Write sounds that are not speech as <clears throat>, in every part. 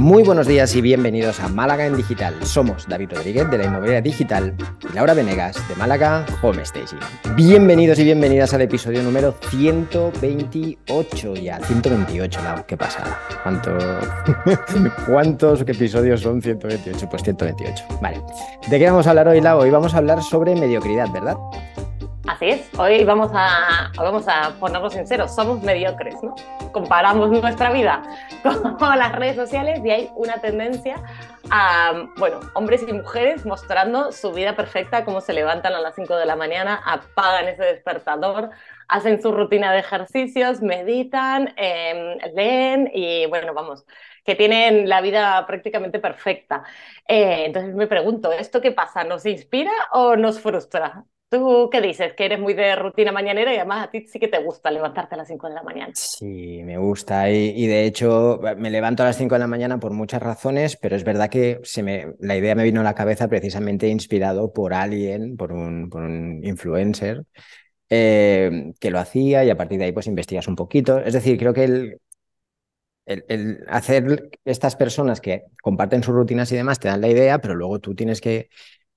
Muy buenos días y bienvenidos a Málaga en Digital. Somos David Rodríguez de la Inmobiliaria Digital y Laura Venegas de Málaga Home Staging. Bienvenidos y bienvenidas al episodio número 128 ya. 128, Lau, qué pasada. ¿Cuánto... <laughs> ¿Cuántos episodios son 128? Pues 128. Vale. ¿De qué vamos a hablar hoy, Lau? Hoy vamos a hablar sobre mediocridad, ¿verdad? Hoy vamos a, vamos a ponernos sinceros, somos mediocres, ¿no? Comparamos nuestra vida <laughs> con las redes sociales y hay una tendencia a, bueno, hombres y mujeres mostrando su vida perfecta, cómo se levantan a las 5 de la mañana, apagan ese despertador, hacen su rutina de ejercicios, meditan, em, leen y, bueno, vamos, que tienen la vida prácticamente perfecta. Eh, entonces me pregunto, ¿esto qué pasa? ¿Nos inspira o nos frustra? ¿Tú qué dices? Que eres muy de rutina mañanera y además a ti sí que te gusta levantarte a las 5 de la mañana. Sí, me gusta y, de hecho me levanto a las 5 de la mañana por muchas razones, pero es verdad que se me, la idea me vino a la cabeza precisamente inspirado por alguien, por un, influencer eh, que lo hacía y a partir de ahí pues investigas un poquito. Es decir, creo que el, el hacer estas personas que comparten sus rutinas y demás te dan la idea, pero luego tú tienes que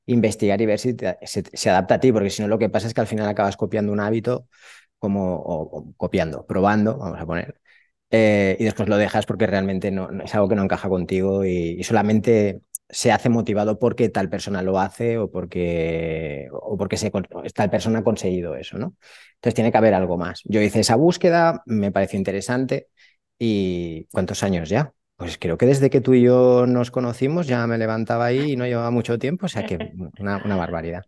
investigar y ver si se, adapta a ti, porque si no lo que pasa es que al final acabas copiando un hábito como copiando, probando, vamos a poner, eh, y después lo dejas porque realmente no, es algo que no encaja contigo y, solamente se hace motivado porque tal persona lo hace o porque, o porque se, tal persona ha conseguido eso, ¿no? Entonces tiene que haber algo más. Yo hice esa búsqueda, me pareció interesante y ¿cuántos años ya? Pues creo que desde que tú y yo nos conocimos ya me levantaba ahí y no llevaba mucho tiempo, o sea que <laughs> una, barbaridad.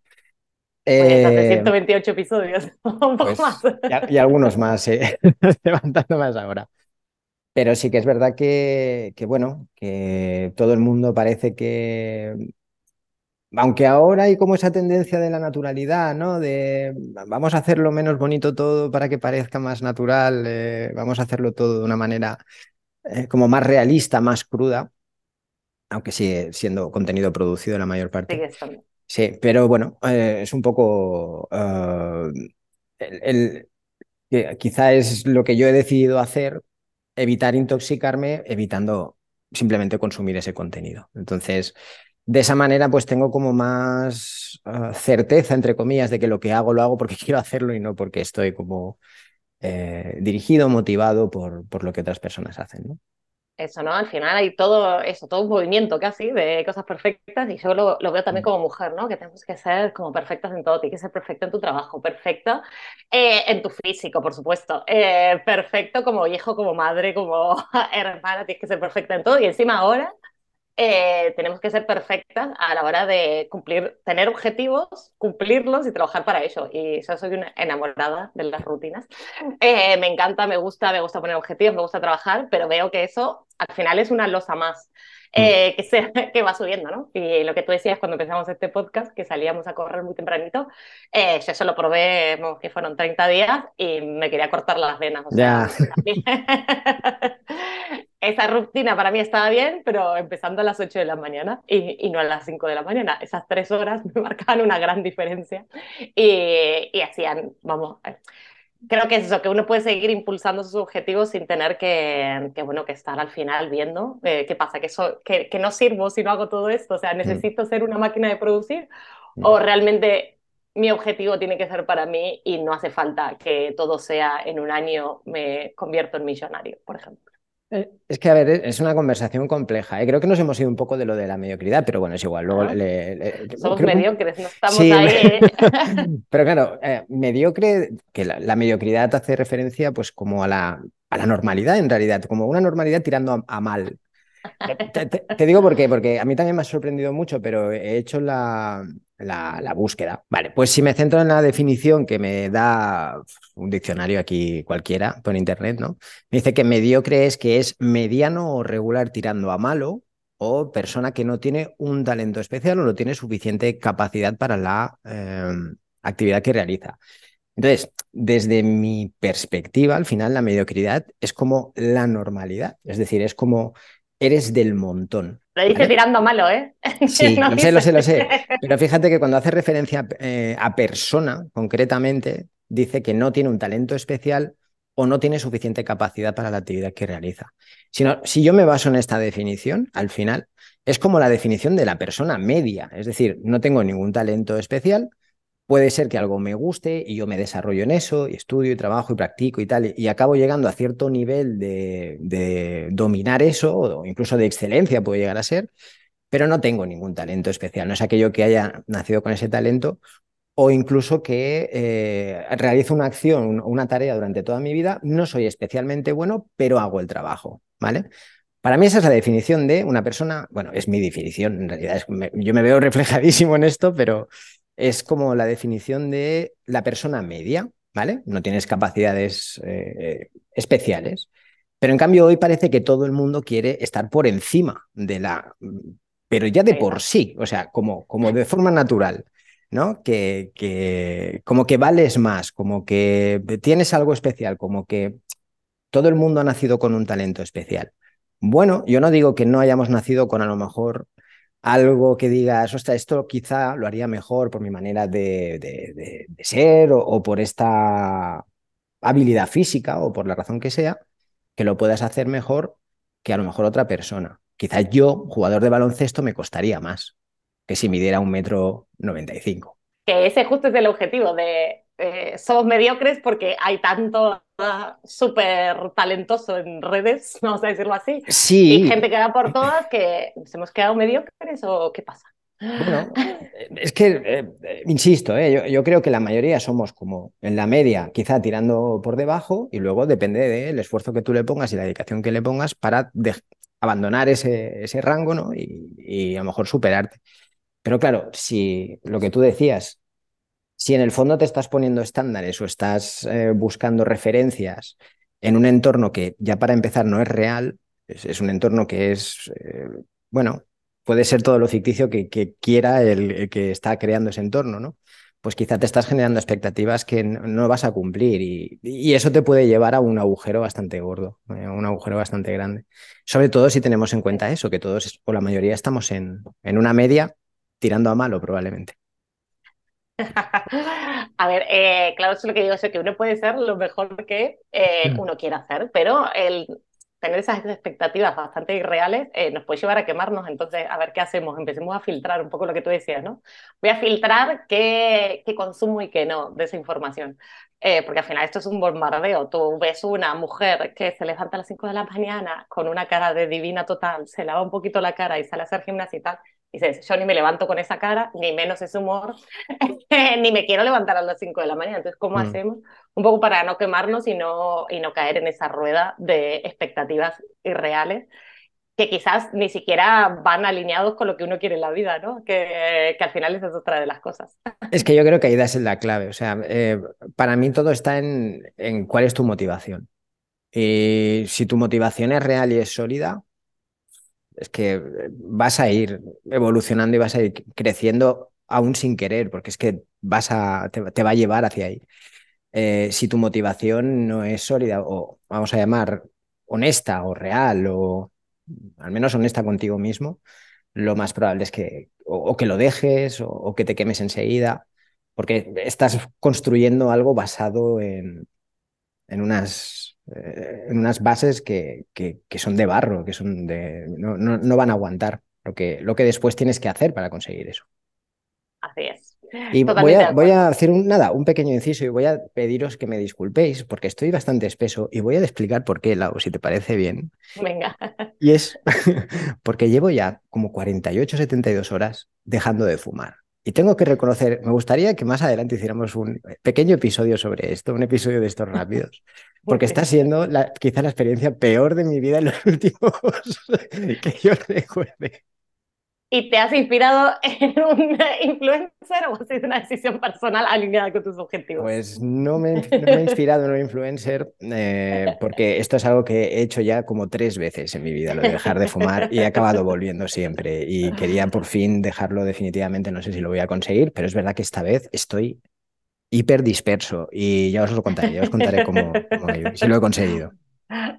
Pues hace 128 episodios, <laughs> un poco pues, más. Y, algunos más, eh, <laughs> levantando más ahora. Pero sí que es verdad que, que, bueno, que todo el mundo parece que, aunque ahora hay como esa tendencia de la naturalidad, ¿no? De vamos a hacerlo menos bonito todo para que parezca más natural, eh, vamos a hacerlo todo de una manera eh, como más realista, más cruda, aunque sigue siendo contenido producido la mayor parte. Sí, pero bueno, eh, es un poco... Uh, el, quizá es lo que yo he decidido hacer, evitar intoxicarme, evitando simplemente consumir ese contenido. Entonces, de esa manera, pues tengo como más uh, certeza, entre comillas, de que lo que hago lo hago porque <laughs> quiero hacerlo y no porque estoy como eh, dirigido, motivado por, por lo que otras personas hacen, ¿no? Eso, ¿no? Al final hay todo eso, todo un movimiento casi de cosas perfectas y yo lo, veo también mm. como mujer, ¿no? Que tenemos que ser como perfectas en todo, tienes que ser perfecta en tu trabajo, perfecta eh, en tu físico, por supuesto, eh, perfecto como hijo, como madre, como <laughs> hermana, tienes que ser perfecta en todo y encima ahora eh, tenemos que ser perfectas a la hora de cumplir, tener objetivos, cumplirlos y trabajar para ello. Y yo soy una enamorada de las rutinas. Eh, me encanta, me gusta, me gusta poner objetivos, me gusta trabajar, pero veo que eso al final es una losa más. Mm. Eh, que, se, <laughs> que va subiendo, ¿no? Y lo que tú decías cuando empezamos este podcast, que salíamos a correr muy tempranito, yo eso lo probé, que fueron 30 días y me quería cortar las venas. O sea, <laughs> esa rutina para mí estaba bien, pero empezando a las 8 de la mañana y, no a las 5 de la mañana. Esas tres horas me <laughs> marcaban una gran diferencia y, y hacían, vamos, creo que es eso, que uno puede seguir impulsando sus objetivos sin tener que, que bueno, que estar al final viendo eh, qué pasa, que, eso, que, que, no sirvo si no hago todo esto, o sea, mm. necesito ser una máquina de producir mm. o realmente mi objetivo tiene que ser para mí y no hace falta que todo sea en un año me convierto en millonario, por ejemplo. Eh, es que, a ver, es una conversación compleja. ¿eh? Creo que nos hemos ido un poco de lo de la mediocridad, pero bueno, es igual. Luego Somos mediocres, no estamos ahí. ¿eh? <laughs> pero claro, mediocre, que la, mediocridad hace referencia pues como a la, a la normalidad en realidad, como una normalidad tirando a mal. Te, digo por qué, porque a mí también me ha sorprendido mucho, pero he hecho la, la, búsqueda. Vale, pues si me centro en la definición que me da un diccionario aquí cualquiera por internet, ¿no? Me dice que mediocre es que es mediano o regular tirando a malo o persona que no tiene un talento especial o no tiene suficiente capacidad para la em, actividad que realiza. Entonces, desde mi perspectiva, al final la mediocridad es como la normalidad, es decir, es como eres del montón. Lo dice tirando malo, ¿eh? <laughs> Sí, lo sé, lo sé, lo <laughs> sé. Pero fíjate que cuando hace referencia eh, a persona, concretamente, dice que no tiene un talento especial o no tiene suficiente capacidad para la actividad que realiza. si yo me baso en esta definición, al final es como la definición de la persona media, es decir, no tengo ningún talento especial, puede ser que algo me guste y yo me desarrollo en eso y estudio y trabajo y practico y tal, y acabo llegando a cierto nivel de, dominar eso, o incluso de excelencia puede llegar a ser, pero no tengo ningún talento especial, no es aquello que haya nacido con ese talento o incluso que eh, realizo una acción, una tarea durante toda mi vida, no soy especialmente bueno, pero hago el trabajo, ¿vale? Para mí esa es la definición de una persona, bueno, es mi definición, en realidad yo me veo <laughs> reflejadísimo en esto, pero es como la definición de la persona media, ¿vale? No tienes capacidades eh, especiales, pero en cambio hoy parece que todo el mundo quiere estar por encima de la, pero ya de por sí, o sea, como, como de forma natural. ¿no? Que, que como que vales más, como que tienes algo especial, como que todo el mundo ha nacido con un talento especial. Bueno, yo no digo que no hayamos nacido con a lo mejor algo que digas, ostras, esto quizá lo haría mejor por mi manera de, de, ser o, por esta habilidad física o por la razón que sea, que lo puedas hacer mejor que a lo mejor otra persona. Quizás yo, jugador de baloncesto, me costaría más que si midiera un metro noventa y cinco. Que ese justo es el objetivo de eh, somos mediocres porque hay tanto uh, súper talentoso en redes, <laughs> vamos a decirlo así. Sí. Y gente que va por todas que nos hemos quedado mediocres o qué pasa. Bueno, <laughs> es que, eh, insisto, eh, yo, yo, creo que la mayoría somos como en la media, quizá tirando por debajo, y luego depende del esfuerzo que tú le pongas y la dedicación que le pongas para abandonar ese, ese rango ¿no? y, y, a lo mejor superarte. Pero claro, si lo que tú decías, si en el fondo te estás poniendo estándares o estás eh, buscando referencias en un entorno que ya para empezar no es real, es, un entorno que es, eh, bueno, puede ser todo lo ficticio que, quiera el, que está creando ese entorno, ¿no? Pues quizá te estás generando expectativas que no, vas a cumplir y, eso te puede llevar a un agujero bastante gordo, eh, un agujero bastante grande. Sobre todo si tenemos en cuenta eso, que todos o la mayoría estamos en, en una media tirando a malo probablemente. <laughs> A ver, eh, claro, eso es lo que digo, es que uno puede ser lo mejor que eh, mm. uno quiera hacer, pero el tener esas expectativas bastante irreales eh, nos puede llevar a quemarnos. Entonces, a ver qué hacemos. Empecemos a filtrar un poco lo que tú decías, ¿no? Voy a filtrar qué, qué consumo y qué no de esa información. porque al final esto es un bombardeo. Tú ves una mujer que se levanta a las 5 de la mañana con una cara de divina total, se lava un poquito la cara y sale a hacer gimnasia y tal, dices, yo ni me levanto con esa cara, ni menos ese humor, <laughs> ni me quiero levantar a las 5 de la mañana. Entonces, ¿cómo mm. hacemos? Un poco para no quemarnos y no, y no caer en esa rueda de expectativas irreales que quizás ni siquiera van alineados con lo que uno quiere en la vida, ¿no? Que, que al final esa es otra de las cosas. <laughs> Es que yo creo que ahí das la clave. O sea, eh, para mí todo está en, en cuál es tu motivación. Y si tu motivación es real y es sólida, es que vas a ir evolucionando y vas a ir creciendo aún sin querer, porque es que vas a, te, va a llevar hacia ahí. Eh, si tu motivación no es sólida o vamos a llamar honesta o real o al menos honesta contigo mismo, lo más probable es que o, que lo dejes o, que te quemes enseguida, porque estás construyendo algo basado en, en unas eh, en unas bases que, que, son de barro, que son de, no, no, van a aguantar lo que, lo que después tienes que hacer para conseguir eso. Así es. Y voy a, voy a, hacer un, nada, un pequeño inciso y voy a pediros que me disculpéis porque estoy bastante espeso y voy a explicar por qué, Lau, si te parece bien. Venga. Y es <laughs> porque llevo ya como 48, 72 horas dejando de fumar. Y tengo que reconocer, me gustaría que más adelante hiciéramos un pequeño episodio sobre esto, un episodio de estos rápidos, <laughs> porque está siendo la, quizá la experiencia peor de mi vida en los <laughs> últimos <laughs> que yo recuerde. ¿Y te has inspirado en un influencer o ha sido una decisión personal alineada con tus objetivos? Pues no me, he inspirado en un influencer eh, porque esto es algo que he hecho ya como tres veces en mi vida, lo de dejar de fumar y he acabado volviendo siempre y quería por fin dejarlo definitivamente, no sé si lo voy a conseguir, pero es verdad que esta vez estoy hiper disperso y ya os lo contaré, ya os contaré cómo, si lo he conseguido.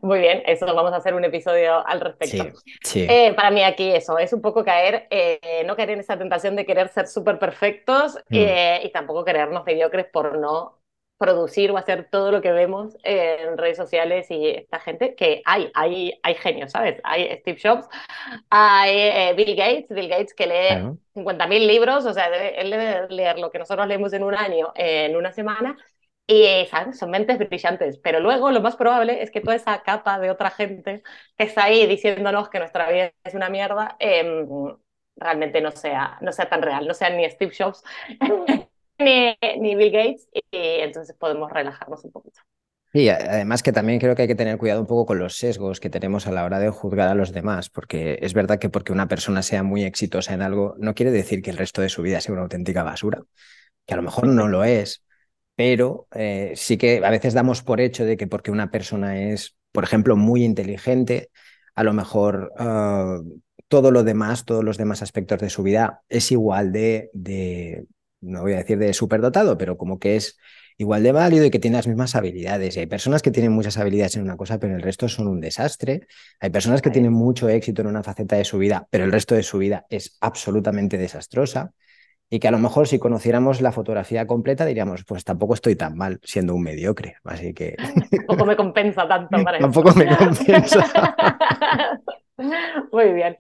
Muy bien, eso vamos a hacer un episodio al respecto. Eh, para mí aquí eso, es un poco caer, eh, no caer en esa tentación de querer ser súper perfectos mm. eh, y tampoco querernos mediocres por no producir o hacer todo lo que vemos en redes sociales y esta gente que hay, hay, hay genios, ¿sabes? Hay Steve Jobs, hay Bill Gates, Bill Gates que lee 50.000 libros, o sea, él debe leer lo que nosotros leemos en un año, en una semana, y son mentes brillantes, pero luego lo más probable es que toda esa capa de otra gente que está ahí diciéndonos que nuestra vida es una mierda, em, realmente no sea, no sea tan real, no sean ni Steve Jobs <laughs> ni, Bill Gates, y entonces podemos relajarnos un poquito. Y además que también creo que hay que tener cuidado un poco con los sesgos que tenemos a la hora de juzgar a los demás, porque es verdad que porque una persona sea muy exitosa en algo, no quiere decir que el resto de su vida sea una auténtica basura, que a lo mejor no lo es, pero eh, sí que a veces damos por hecho de que porque una persona es, por ejemplo, muy inteligente, a lo mejor ah, todo lo demás, todos los demás aspectos de su vida es igual de, no voy a decir de superdotado, pero como que es igual de válido y que tiene las mismas habilidades. Y hay personas que tienen muchas habilidades en una cosa, pero el resto son un desastre. Hay personas que tienen mucho éxito en una faceta de su vida, pero el resto de su vida es absolutamente desastrosa. Y que a lo mejor si conociéramos la fotografía completa diríamos, pues tampoco estoy tan mal siendo un mediocre. Así que... <laughs> Tampoco me compensa tanto para <laughs> Tampoco me compensa. <laughs> Muy bien.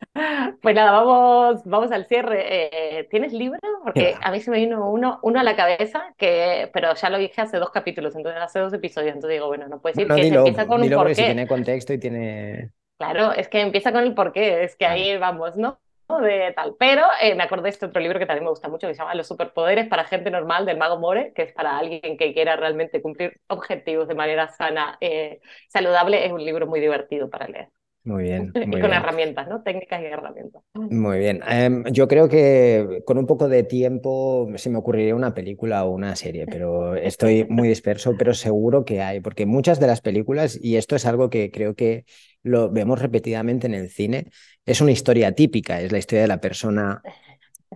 Pues nada, vamos, vamos al cierre. Eh, ¿Tienes libro? Porque a mí se me vino uno, uno a la cabeza, que, pero ya lo dije hace dos capítulos, entonces hace dos episodios. Entonces digo, bueno, no puedes decir que empieza con un porqué. Si tiene contexto y tiene. Claro, es que empieza con el porqué, es que ahí vamos, ¿no? De tal. Pero eh, me acordé de este otro libro que también me gusta mucho, que se llama Los superpoderes para gente normal del mago More, que es para alguien que quiera realmente cumplir objetivos de manera sana, eh, saludable. Es un libro muy divertido para leer. Muy bien. <laughs> y con herramientas, ¿no? Técnicas y herramientas. Muy bien. Em, yo creo que con un poco de tiempo se me ocurriría una película o una serie, <laughs> pero estoy muy disperso, pero seguro que hay, porque muchas de las películas, y esto es algo que creo que lo vemos repetidamente en el cine, es una historia típica, es la historia de la persona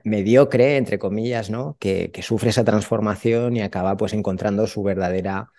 mediocre, entre comillas, ¿no? Que, que sufre esa transformación y acaba pues encontrando su verdadera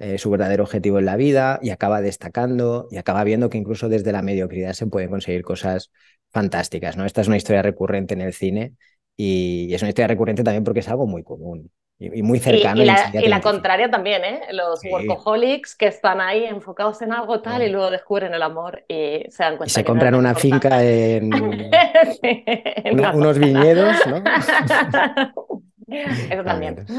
eh, su verdadero objetivo en la vida y acaba destacando y acaba viendo que incluso desde la mediocridad se pueden conseguir cosas fantásticas. ¿no? Esta es una historia recurrente en el cine y es una historia recurrente también porque es algo muy común y, muy cercano. Y, la, contraria también, ¿eh? Los workaholics que están ahí enfocados en algo tal y luego descubren el amor y se dan cuenta. Y se compran una finca en, <laughs> unos viñedos, ¿no? <laughs> <laughs> Eso también. <laughs>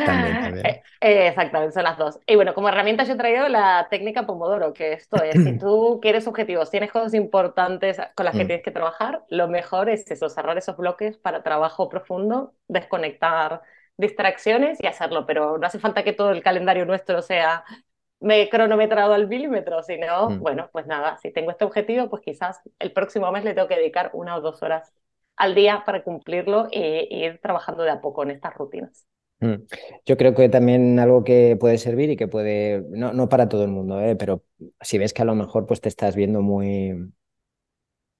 Eh, eh, exactamente, son las dos. Y bueno, como herramienta yo he traído la técnica Pomodoro, que esto es, si <clears throat> tú quieres objetivos, tienes cosas importantes con las que mm. tienes que trabajar, lo mejor es eso, cerrar esos bloques para trabajo profundo, desconectar distracciones y hacerlo, pero no hace falta que todo el calendario nuestro sea me cronometrado al milímetro, sino, mm. bueno, pues nada, si tengo este objetivo, pues quizás el próximo mes le tengo que dedicar una o dos horas al día para cumplirlo e, ir trabajando de a poco en estas rutinas. Mm. Yo creo que también algo que puede servir y que puede, no, no para todo el mundo, ¿eh? pero si ves que a lo mejor pues te estás viendo muy,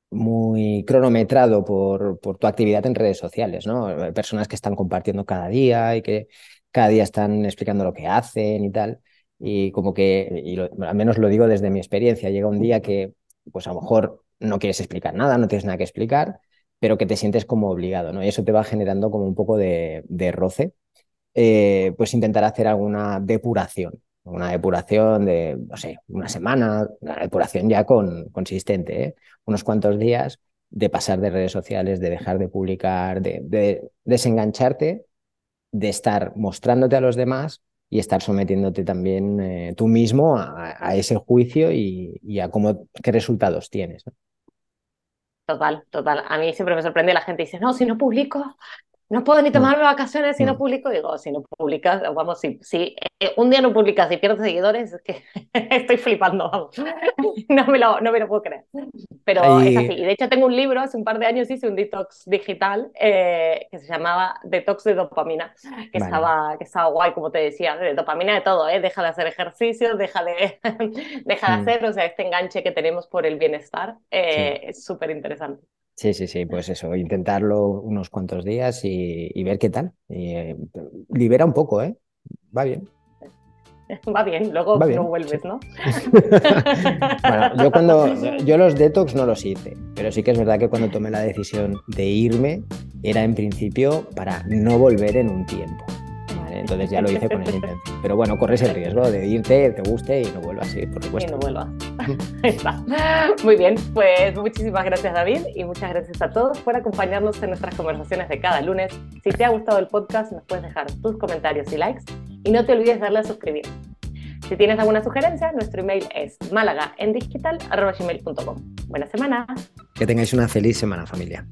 muy cronometrado por, por tu actividad en redes sociales, ¿no? Personas que están compartiendo cada día y que cada día están explicando lo que hacen y tal. Y como que, al menos lo digo desde mi experiencia, llega un día que pues a lo mejor no quieres explicar nada, no tienes nada que explicar pero que te sientes como obligado, ¿no? Y eso te va generando como un poco de, roce. Eh, pues intentar hacer alguna depuración, una depuración de, no sé, una semana, una depuración ya con, consistente, ¿eh? unos cuantos días de pasar de redes sociales, de dejar de publicar, de, desengancharte, de estar mostrándote a los demás y estar sometiéndote también eh, tú mismo a, ese juicio y, a cómo, qué resultados tienes. Total, total. A mí siempre me sorprende la gente dice, no, si no publico, no puedo ni tomarme vacaciones si no publico. Digo, si no publicas, vamos, si, si eh, un día no publicas y pierdes seguidores, es que <laughs> estoy flipando, vamos. <laughs> No me lo, no me lo puedo creer. Pero es así. Y de hecho tengo un libro, hace un par de años hice un detox digital eh, que se llamaba Detox de dopamina, que, estaba, que estaba guay, como te decía, de dopamina de todo, ¿eh? Deja de hacer ejercicio, deja de, <laughs> deja de mm. hacer, o sea, este enganche que tenemos por el bienestar eh, es súper interesante. Sí, sí, sí, pues eso, intentarlo unos cuantos días y, ver qué tal. Y, eh, libera un poco, ¿eh? Va bien. <laughs> Va bien, luego no vuelves, <laughs> ¿no? bueno, yo cuando <laughs> yo los detox no los hice, pero sí que es verdad que cuando tomé la decisión de irme era en principio para no volver en un tiempo. Entonces ya lo hice con esa intención. Pero bueno, corres el riesgo de irte, te guste y no vuelvas a ir, por supuesto. Y no vuelvas. <laughs> está. Muy bien, pues muchísimas gracias David y muchas gracias a todos por acompañarnos en nuestras conversaciones de cada lunes. Si te ha gustado el podcast, nos puedes dejar tus comentarios y likes y no te olvides darle a suscribir. Si tienes alguna sugerencia, nuestro email es malagaendigital.com. Buena semana. Que tengáis una feliz semana, familia.